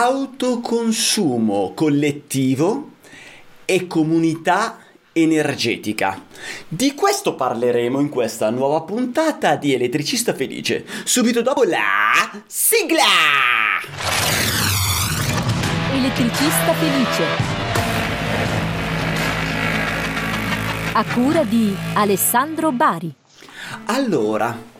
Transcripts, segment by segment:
autoconsumo collettivo e comunità energetica. Di questo parleremo in questa nuova puntata di Elettricista Felice, subito dopo la sigla! Elettricista Felice. A cura di Alessandro Bari. Allora,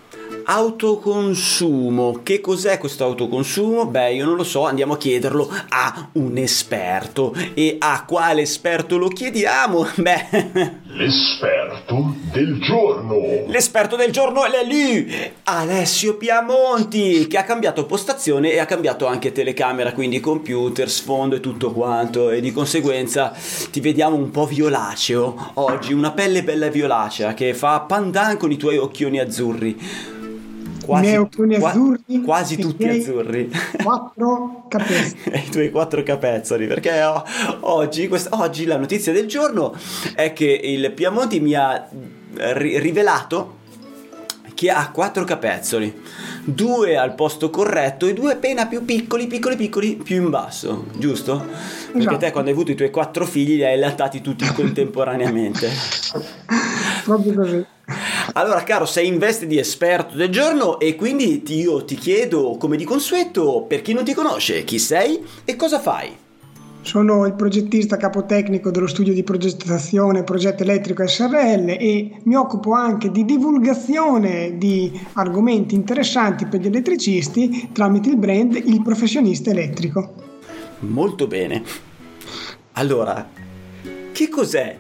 autoconsumo. Che cos'è questo autoconsumo? Beh, io non lo so, andiamo a chiederlo a un esperto. E a quale esperto lo chiediamo? Beh, L'esperto del giorno. l'esperto del giorno è lì, Alessio Piamonti, che ha cambiato postazione e ha cambiato anche telecamera, quindi computer, sfondo e tutto quanto. E di conseguenza ti vediamo un po' violaceo oggi, una pelle bella violacea che fa pandan con i tuoi occhioni azzurri. I miei occhioni azzurri quasi tutti miei azzurri. Quattro capelli. e i tuoi quattro capezzoli perché o- oggi, quest- oggi la notizia del giorno è che il Piamonti mi ha ri- rivelato che ha quattro capezzoli due al posto corretto e due appena più piccoli piccoli piccoli più in basso giusto? perché Esatto. te quando hai avuto i tuoi quattro figli li hai allattati tutti contemporaneamente Proprio così. Allora caro sei in veste di esperto del giorno e quindi ti- io ti chiedo come di consueto per chi non ti conosce chi sei e cosa fai Sono il progettista capotecnico dello studio di progettazione Progetto Elettrico SRL e mi occupo anche di divulgazione di argomenti interessanti per gli elettricisti tramite il brand Il Professionista Elettrico. Molto bene. Allora, che cos'è?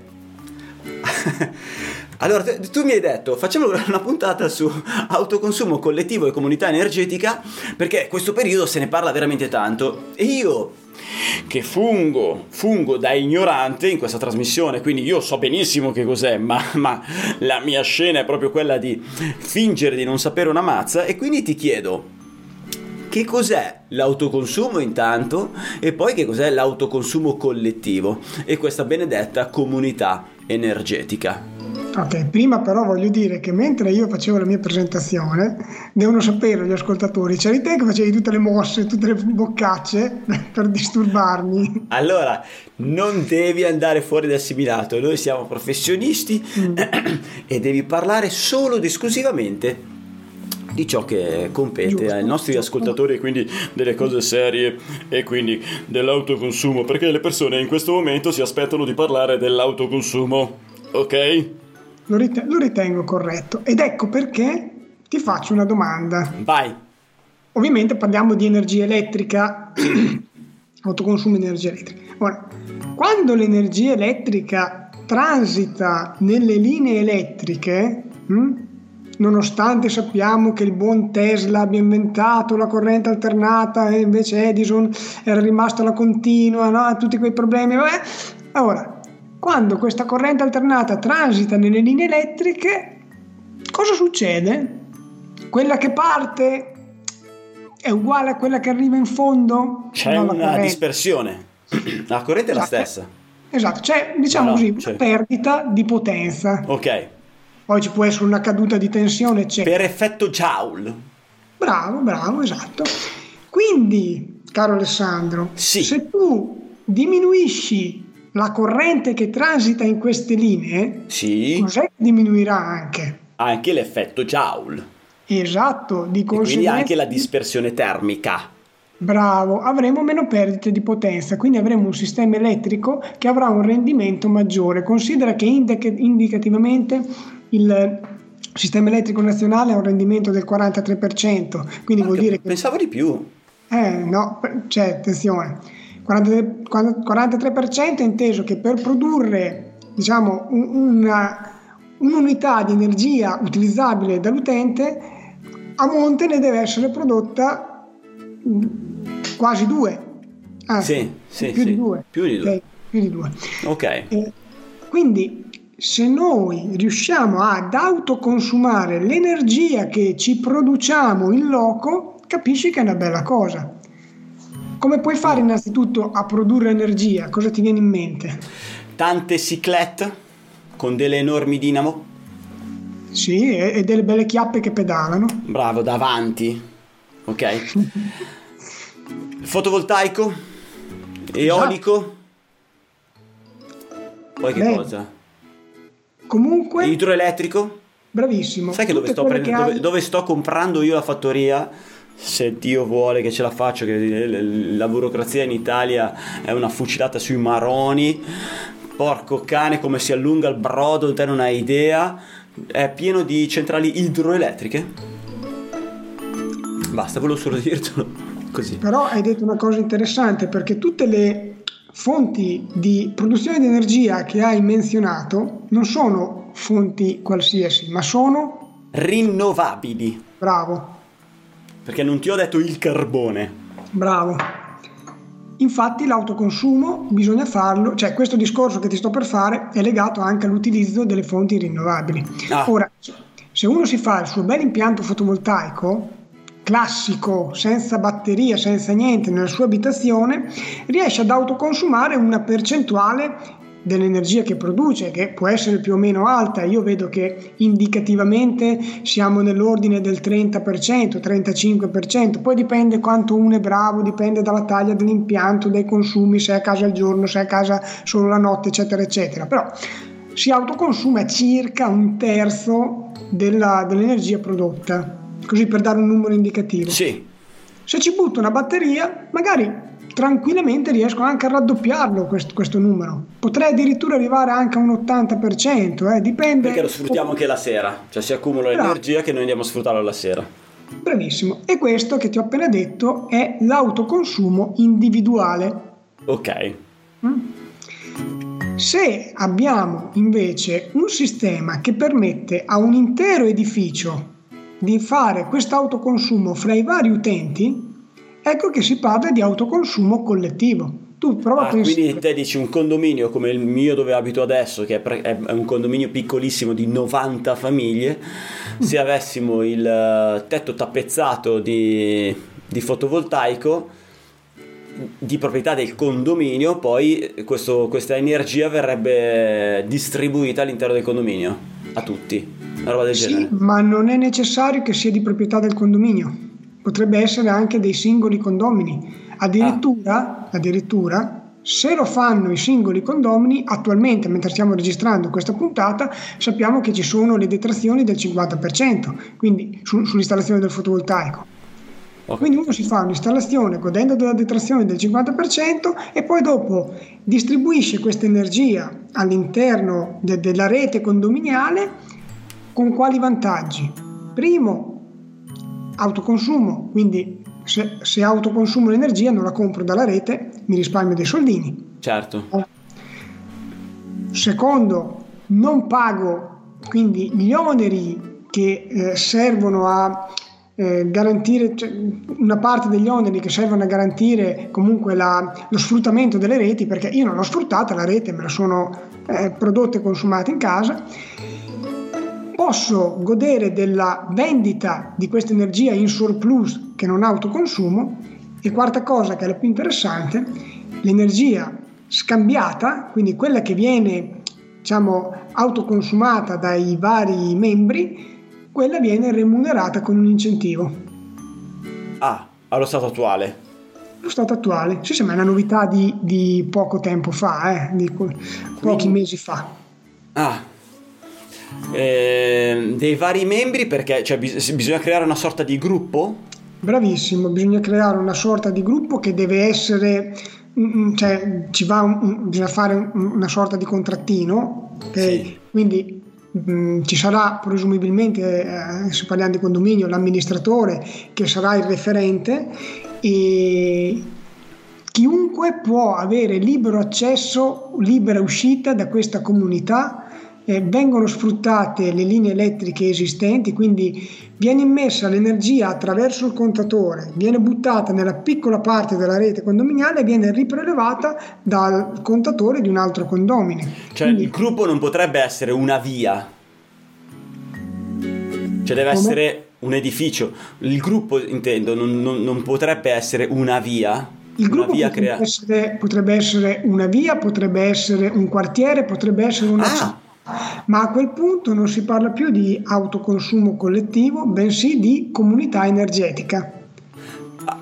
allora, te- tu mi hai detto, facciamo una puntata su autoconsumo collettivo e comunità energetica, perché questo periodo se ne parla veramente tanto. E io, che fungo, fungo da ignorante in questa trasmissione, quindi io so benissimo che cos'è, ma, ma la mia scena è proprio quella di fingere di non sapere una mazza, e quindi ti chiedo, che cos'è l'autoconsumo intanto e poi che cos'è l'autoconsumo collettivo e questa benedetta comunità energetica. Ok, prima però voglio dire che mentre io facevo la mia presentazione, devono sapere gli ascoltatori, c'eri te che facevi tutte le mosse, tutte le boccacce per disturbarmi. Allora, non devi andare fuori dal assimilato, noi siamo professionisti e devi parlare solo ed esclusivamente di ciò che compete Giusto, ai nostri giusto. ascoltatori e quindi delle cose serie e quindi dell'autoconsumo perché le persone in questo momento si aspettano di parlare dell'autoconsumo ok? Lo, rite- lo ritengo corretto ed ecco perché ti faccio una domanda. vai Ovviamente parliamo di energia elettrica, autoconsumo di energia elettrica. Ora, quando l'energia elettrica transita nelle linee elettriche, hm, nonostante sappiamo che il buon Tesla abbia inventato la corrente alternata e invece Edison era rimasto alla continua, no? tutti quei problemi, vabbè. Ora, quando questa corrente alternata transita nelle linee elettriche, cosa succede? Quella che parte è uguale a quella che arriva in fondo? C'è No, la una dispersione. La corrente è la Esatto. stessa. Esatto, c'è diciamo No, no, così c'è. una perdita di potenza. Ok. Poi ci può essere una caduta di tensione, eccetera. Per effetto Joule. Bravo, bravo, esatto. Quindi, caro Alessandro, Sì. se tu diminuisci la corrente che transita in queste linee, Sì. cos'è diminuirà anche? Anche l'effetto Joule. Esatto, di E quindi conseguenza. anche la dispersione termica. Bravo, avremo meno perdite di potenza, quindi avremo un sistema elettrico che avrà un rendimento maggiore. Considera che indica- indicativamente il sistema elettrico nazionale ha un rendimento del 43%, quindi vuol Anche- dire che... Pensavo di più. Eh, no, cioè, attenzione, 43%, 43% è inteso che per produrre, diciamo, un- una, un'unità di energia utilizzabile dall'utente, a monte ne deve essere prodotta mm, quasi due. Anzi, Sì, sì, più sì, di due. più di due. Ok, più di due. Ok. Eh, quindi se noi riusciamo ad autoconsumare l'energia che ci produciamo in loco, capisci che è una bella cosa. Come puoi fare innanzitutto a produrre energia? Cosa ti viene in mente? Tante ciclette con delle enormi dinamo. Sì, e, delle belle chiappe che pedalano. Bravo, davanti. Ok. Fotovoltaico? Eolico? Poi che Beh, cosa? Comunque, Idroelettrico? bravissimo. Sai che dove sto, prendendo- dove, dove sto comprando io la fattoria? Se Dio vuole che ce la faccio, che la burocrazia in Italia è una fucilata sui maroni. Porco cane, come si allunga il brodo, te non hai idea. È pieno di centrali idroelettriche. Basta, volevo solo dirtelo così. Però hai detto una cosa interessante perché tutte le fonti di produzione di energia che hai menzionato non sono fonti qualsiasi, ma sono Rinnovabili. bravo, Perché non ti ho detto il carbone. bravo. Infatti l'autoconsumo bisogna farlo, cioè questo discorso che ti sto per fare è legato anche all'utilizzo delle fonti rinnovabili. Ah. Ora, se uno si fa il suo bel impianto fotovoltaico, classico, senza batteria, senza niente nella sua abitazione, riesce ad autoconsumare una percentuale dell'energia che produce, che può essere più o meno alta. Io vedo che indicativamente siamo nell'ordine del 30%, 35%, poi dipende quanto uno è bravo, dipende dalla taglia dell'impianto, dai consumi, se è a casa al giorno, se è a casa solo la notte, eccetera, eccetera. Però si autoconsuma circa un terzo della- dell'energia prodotta, così per dare un numero indicativo. Sì, Se ci butto una batteria, magari tranquillamente riesco anche a raddoppiarlo questo, questo numero. Potrei addirittura arrivare anche a un 80%, eh, dipende. perché lo sfruttiamo anche la sera. Cioè si accumula Bravo. l'energia che noi andiamo a sfruttarlo la sera. Bravissimo. E questo che ti ho appena detto è l'autoconsumo individuale. Ok. Se abbiamo invece un sistema che permette a un intero edificio di fare questo autoconsumo fra i vari utenti, ecco che si parla di autoconsumo collettivo. Tu prova Ah, pensare. quindi te dici un condominio come il mio dove abito adesso, che è, pre- è un condominio piccolissimo di 90 famiglie, se avessimo il eh, tetto tappezzato di, di fotovoltaico di proprietà del condominio, poi questo- questa energia verrebbe distribuita all'interno del condominio a tutti, una roba del Sì, genere. ma non è necessario che sia di proprietà del condominio, potrebbe essere anche dei singoli condomini. Addirittura, addirittura, se lo fanno i singoli condomini, attualmente, mentre stiamo registrando questa puntata, sappiamo che ci sono le detrazioni del 50%, quindi su- sull'installazione del fotovoltaico. Ok. Quindi uno si fa un'installazione godendo della detrazione del 50% e poi dopo distribuisce questa energia all'interno de- della rete condominiale con quali vantaggi? Primo, autoconsumo, quindi se, se autoconsumo l'energia non la compro dalla rete, mi risparmio dei soldini. Certo. Secondo, non pago quindi gli oneri che eh, servono a eh, garantire, cioè, una parte degli oneri che servono a garantire comunque la- lo sfruttamento delle reti, perché io non l'ho sfruttata la rete, me la sono eh, prodotta e consumata in casa. Posso godere della vendita di questa energia in surplus che non autoconsumo e quarta cosa che è la più interessante, l'energia scambiata, quindi quella che viene diciamo autoconsumata dai vari membri, quella viene remunerata con un incentivo. Ah, allo stato attuale. Lo stato attuale, sì, sì, ma è una novità di, di poco tempo fa, eh, di pochi mesi fa. Ah. Eh, dei vari membri perché cioè, bis- bisogna creare una sorta di gruppo? Bravissimo, bisogna creare una sorta di gruppo che deve essere, mm, cioè ci va un- bisogna fare un- una sorta di contrattino, ok? Sì. Quindi mm, ci sarà presumibilmente, eh, se parliamo di condominio, l'amministratore che sarà il referente e chiunque può avere libero accesso, libera uscita da questa comunità. Eh, vengono sfruttate le linee elettriche esistenti, quindi viene immessa l'energia attraverso il contatore, viene buttata nella piccola parte della rete condominiale e viene riprelevata dal contatore di un altro condomino. Cioè Quindi- il gruppo non potrebbe essere una via. Cioè deve Come? essere un edificio. Il gruppo intendo non, non- non potrebbe essere una via. Il gruppo potrebbe, crea- essere, potrebbe essere una via, potrebbe essere un quartiere, potrebbe essere una Ah. città. Ma a quel punto non si parla più di autoconsumo collettivo, bensì di comunità energetica.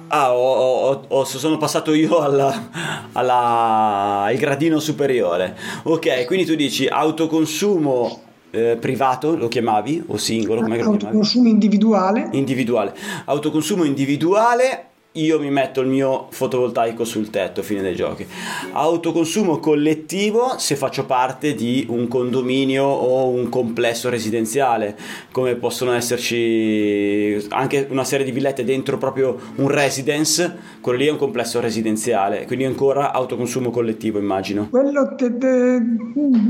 Ah, ho, ho- ho- sono passato io alla, alla- al gradino superiore. Ok, quindi tu dici autoconsumo eh, privato, lo chiamavi? O singolo? Come autoconsumo individuale, Individuale. Autoconsumo individuale, io mi metto il mio fotovoltaico sul tetto, fine dei giochi. Autoconsumo collettivo se faccio parte di un condominio o un complesso residenziale, come possono esserci anche una serie di villette dentro proprio un residence, quello lì è un complesso residenziale, quindi ancora autoconsumo collettivo immagino. quello te- te-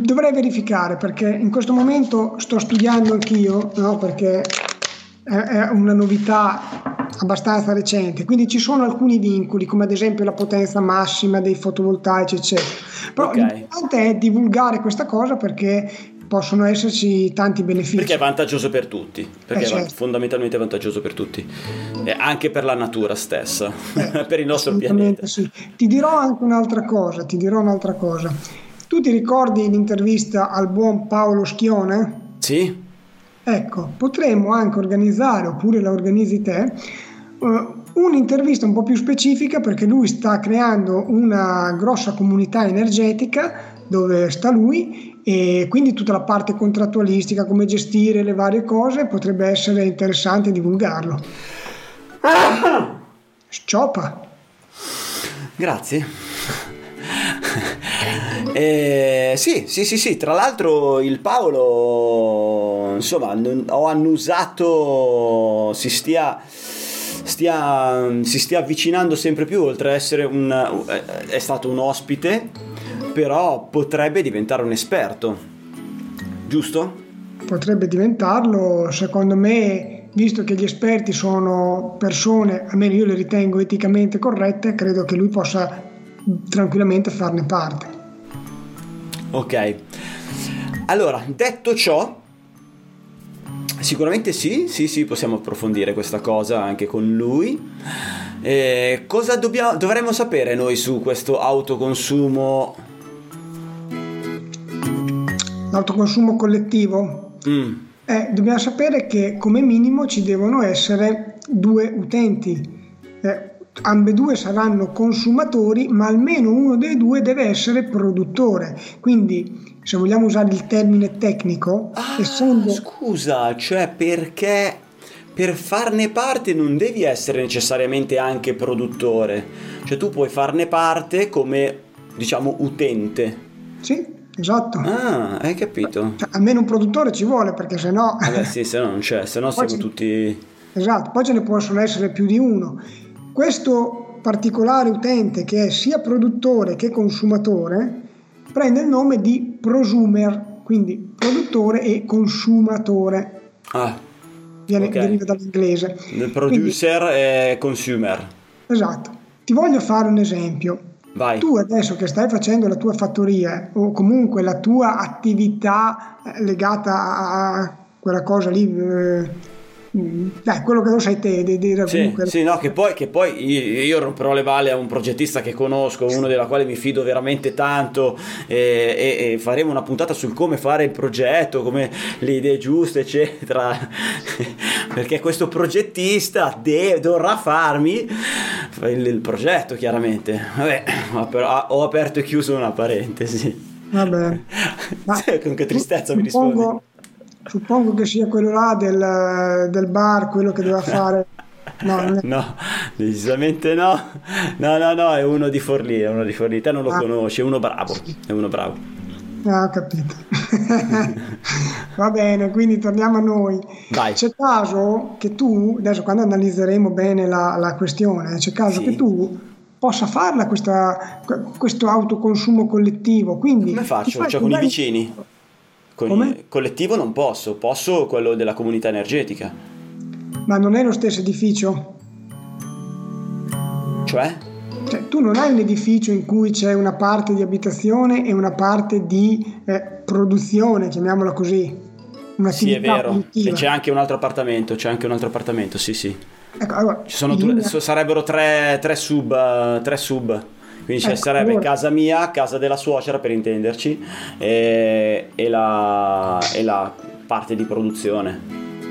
dovrei verificare perché in questo momento sto studiando anch'io, no? perché è, è una novità abbastanza recente, quindi ci sono alcuni vincoli come ad esempio la potenza massima dei fotovoltaici eccetera. Però Ok. l'importante è divulgare questa cosa perché possono esserci tanti benefici. Perché è vantaggioso per tutti, perché Eh, è certo. fondamentalmente vantaggioso per tutti, e anche per la natura stessa, per il nostro pianeta. sì. Ti dirò anche un'altra cosa, ti dirò un'altra cosa. Tu ti ricordi l'intervista al buon Paolo Schione? Sì? Ecco, potremmo anche organizzare, oppure la organizzi te, eh, un'intervista un po' più specifica perché lui sta creando una grossa comunità energetica dove sta lui e quindi tutta la parte contrattualistica, come gestire le varie cose, potrebbe essere interessante divulgarlo. Sciopa. Grazie. Eh, sì, sì, sì, sì, tra l'altro il Paolo, insomma, non- ho annusato si stia, stia, si stia avvicinando sempre più, oltre a essere un, eh, è stato un ospite, però potrebbe diventare un esperto, giusto? potrebbe diventarlo, secondo me, visto che gli esperti sono persone, almeno io le ritengo eticamente corrette, credo che lui possa tranquillamente farne parte. Ok. Allora, detto ciò, sicuramente sì, sì, sì, possiamo approfondire questa cosa anche con lui. Eh, cosa dobbiamo, dovremmo sapere noi su questo autoconsumo? L'autoconsumo collettivo? Mm, Eh, dobbiamo sapere che come minimo ci devono essere due utenti. Eh, ambedue saranno consumatori, ma almeno uno dei due deve essere produttore. Quindi, se vogliamo usare il termine tecnico, Ah, essendo scusa, cioè perché per farne parte non devi essere necessariamente anche produttore, cioè tu puoi farne parte come, diciamo, utente. Sì, esatto. Ah, hai capito? Cioè, almeno un produttore ci vuole perché sennò Vabbè, sì, se no non c'è, se no siamo Oggi- tutti... esatto, poi ce ne possono essere più di uno. Questo particolare utente che è sia produttore che consumatore prende il nome di prosumer, quindi produttore e consumatore. Ah, Viene, Ok. deriva dall'inglese. il producer e consumer. Quindi, esatto. Ti voglio fare un esempio. Vai. Tu adesso che stai facendo la tua fattoria o comunque la tua attività legata a quella cosa lì, eh, dai, quello che lo sai te, di dire Sì, comunque. sì, no, che poi, che poi io, io romperò le balle a un progettista che conosco, uno della quale mi fido veramente tanto e, e- e faremo una puntata sul come fare il progetto, come le idee giuste, eccetera. Perché questo progettista de- dovrà farmi il, il progetto, chiaramente. Vabbè, ho, aperto e chiuso una parentesi. Vabbè. Ma con che tristezza mi rispondi. Suppongo che sia quello là del, del bar, quello che doveva fare. No, è- No, decisamente no. No, no, no, è uno di Forlì, è uno di Forlì. Te non lo Ah. conosci, è uno bravo, è uno bravo. Ah, ho capito. Va bene, quindi torniamo a noi. Vai. C'è caso che tu, adesso quando analizzeremo bene la, la questione, c'è caso Sì. che tu possa farla questa, questo autoconsumo collettivo. Quindi Come faccio? Cioè con i vicini? Con collettivo non posso, posso quello della comunità energetica. Ma non è lo stesso edificio? Cioè? Cioè, tu non hai un edificio in cui c'è una parte di abitazione e una parte di eh, produzione, chiamiamola così. Sì, è vero. E produttiva. c'è anche un altro appartamento, c'è anche un altro appartamento, sì, sì. Ecco, allora, Ci sono due- sarebbero tre, tre sub, eh, tre sub. Quindi ci Ecco, sarebbe allora- casa mia, casa della suocera per intenderci, e, e la, e la parte di produzione.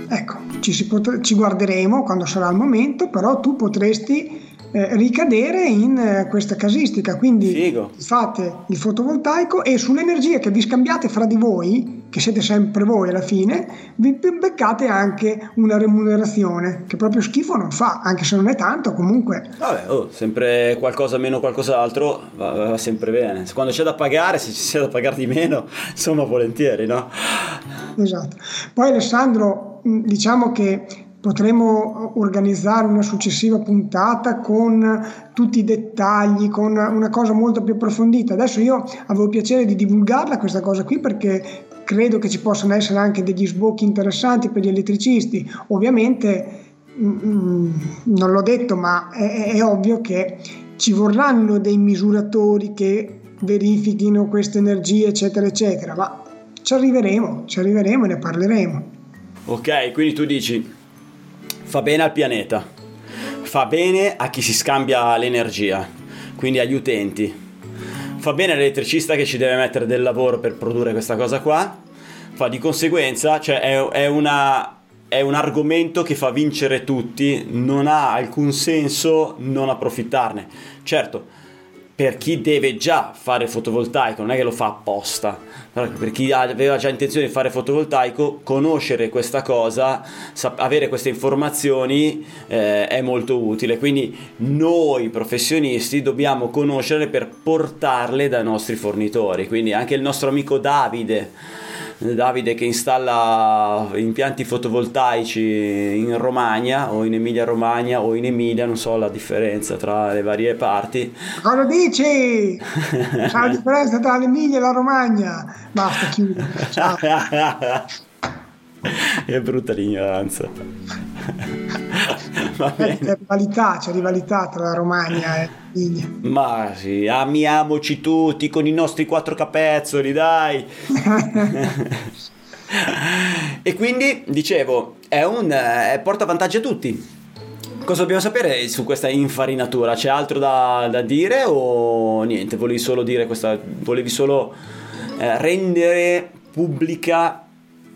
Ecco, ci, potre- ci guarderemo quando sarà il momento, però tu potresti eh, ricadere in eh, questa casistica. Quindi Figo. fate il fotovoltaico e sull'energia che vi scambiate fra di voi, che siete sempre voi alla fine, vi beccate anche una remunerazione che proprio schifo non fa, anche se non è tanto, comunque Vabbè, oh, sempre qualcosa meno qualcos'altro va, va sempre bene. Quando c'è da pagare, se c'è da pagare di meno, insomma, volentieri, no? Esatto. Poi Alessandro, diciamo che potremo organizzare una successiva puntata con tutti i dettagli, con una cosa molto più approfondita. Adesso io avevo piacere di divulgarla questa cosa qui perché credo che ci possano essere anche degli sbocchi interessanti per gli elettricisti. Ovviamente mm, non l'ho detto, ma è, è ovvio che ci vorranno dei misuratori che verifichino queste energie, eccetera, eccetera, ma ci arriveremo, ci arriveremo e ne parleremo. Ok, quindi tu dici, fa bene al pianeta, fa bene a chi si scambia l'energia, quindi agli utenti, fa bene all'elettricista che ci deve mettere del lavoro per produrre questa cosa qua, fa di conseguenza, cioè è, è una, è un argomento che fa vincere tutti, non ha alcun senso non approfittarne. Certo, per chi deve già fare fotovoltaico, non è che lo fa apposta, per chi aveva già intenzione di fare fotovoltaico, conoscere questa cosa, avere queste informazioni eh, è molto utile. Quindi noi professionisti dobbiamo conoscerle per portarle dai nostri fornitori. Quindi anche il nostro amico Davide. Davide che installa impianti fotovoltaici in Romagna o in Emilia Romagna o in Emilia, non so la differenza tra le varie parti. Cosa dici? C'è la differenza tra l'Emilia e la Romagna. Basta, chiudo. Ciao. È brutta l'ignoranza. Bene. rivalità, c'è rivalità tra la Romagna e l'Emilia. Ma sì, amiamoci tutti con i nostri quattro capezzoli, dai. e quindi, dicevo, è un, eh, porta vantaggio a tutti. Cosa dobbiamo sapere su questa infarinatura? C'è altro da, da dire o niente? Volevi solo dire questa, volevi solo eh, rendere pubblica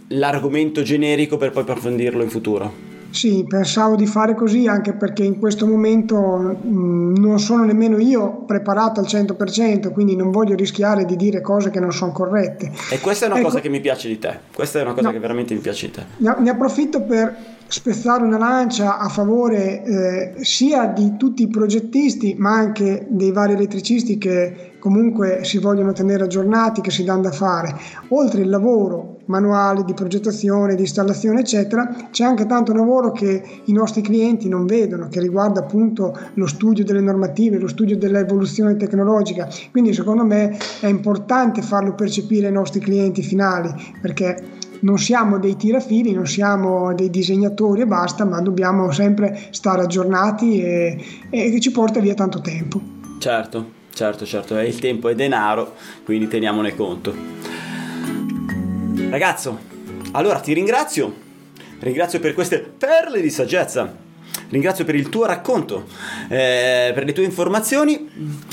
l'argomento generico per poi approfondirlo in futuro? Sì, pensavo di fare così anche perché in questo momento mh, non sono nemmeno io preparato al 100%, quindi non voglio rischiare di dire cose che non sono corrette. E questa è una Ecco. cosa che mi piace di te. Questa è una cosa No. che veramente mi piace di te. Ne ne approfitto per spezzare una lancia a favore eh, sia di tutti i progettisti ma anche dei vari elettricisti che comunque si vogliono tenere aggiornati, che si danno da fare. Oltre il lavoro manuale di progettazione, di installazione eccetera, c'è anche tanto lavoro che i nostri clienti non vedono, che riguarda appunto lo studio delle normative, lo studio dell'evoluzione tecnologica. Quindi secondo me è importante farlo percepire ai nostri clienti finali perché non siamo dei tirafili, non siamo dei disegnatori e basta, ma dobbiamo sempre stare aggiornati e, e che ci porta via tanto tempo. Certo, certo, certo, è il tempo è denaro, quindi teniamone conto. Ragazzo, allora ti ringrazio, ringrazio per queste perle di saggezza, ringrazio per il tuo racconto, eh, per le tue informazioni.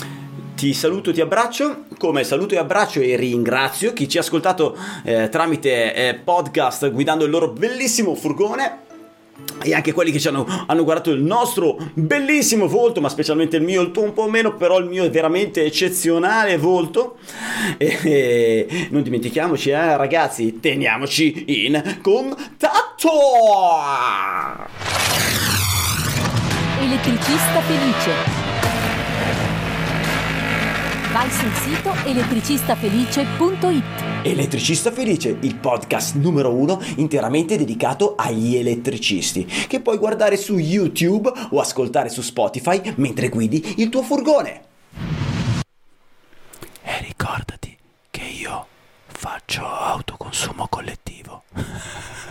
Ti saluto, ti abbraccio, come saluto e abbraccio e ringrazio chi ci ha ascoltato eh, tramite eh, podcast guidando il loro bellissimo furgone e anche quelli che ci hanno, hanno guardato il nostro bellissimo volto, ma specialmente il mio, il tuo un po' meno, però il mio è veramente eccezionale volto. E, e non dimentichiamoci, eh, ragazzi, teniamoci in contatto! Elettricista felice. Vai sul sito elettricistafelice.it. Elettricista Felice, il podcast numero uno interamente dedicato agli elettricisti, che puoi guardare su YouTube o ascoltare su Spotify mentre guidi il tuo furgone. E ricordati che io faccio autoconsumo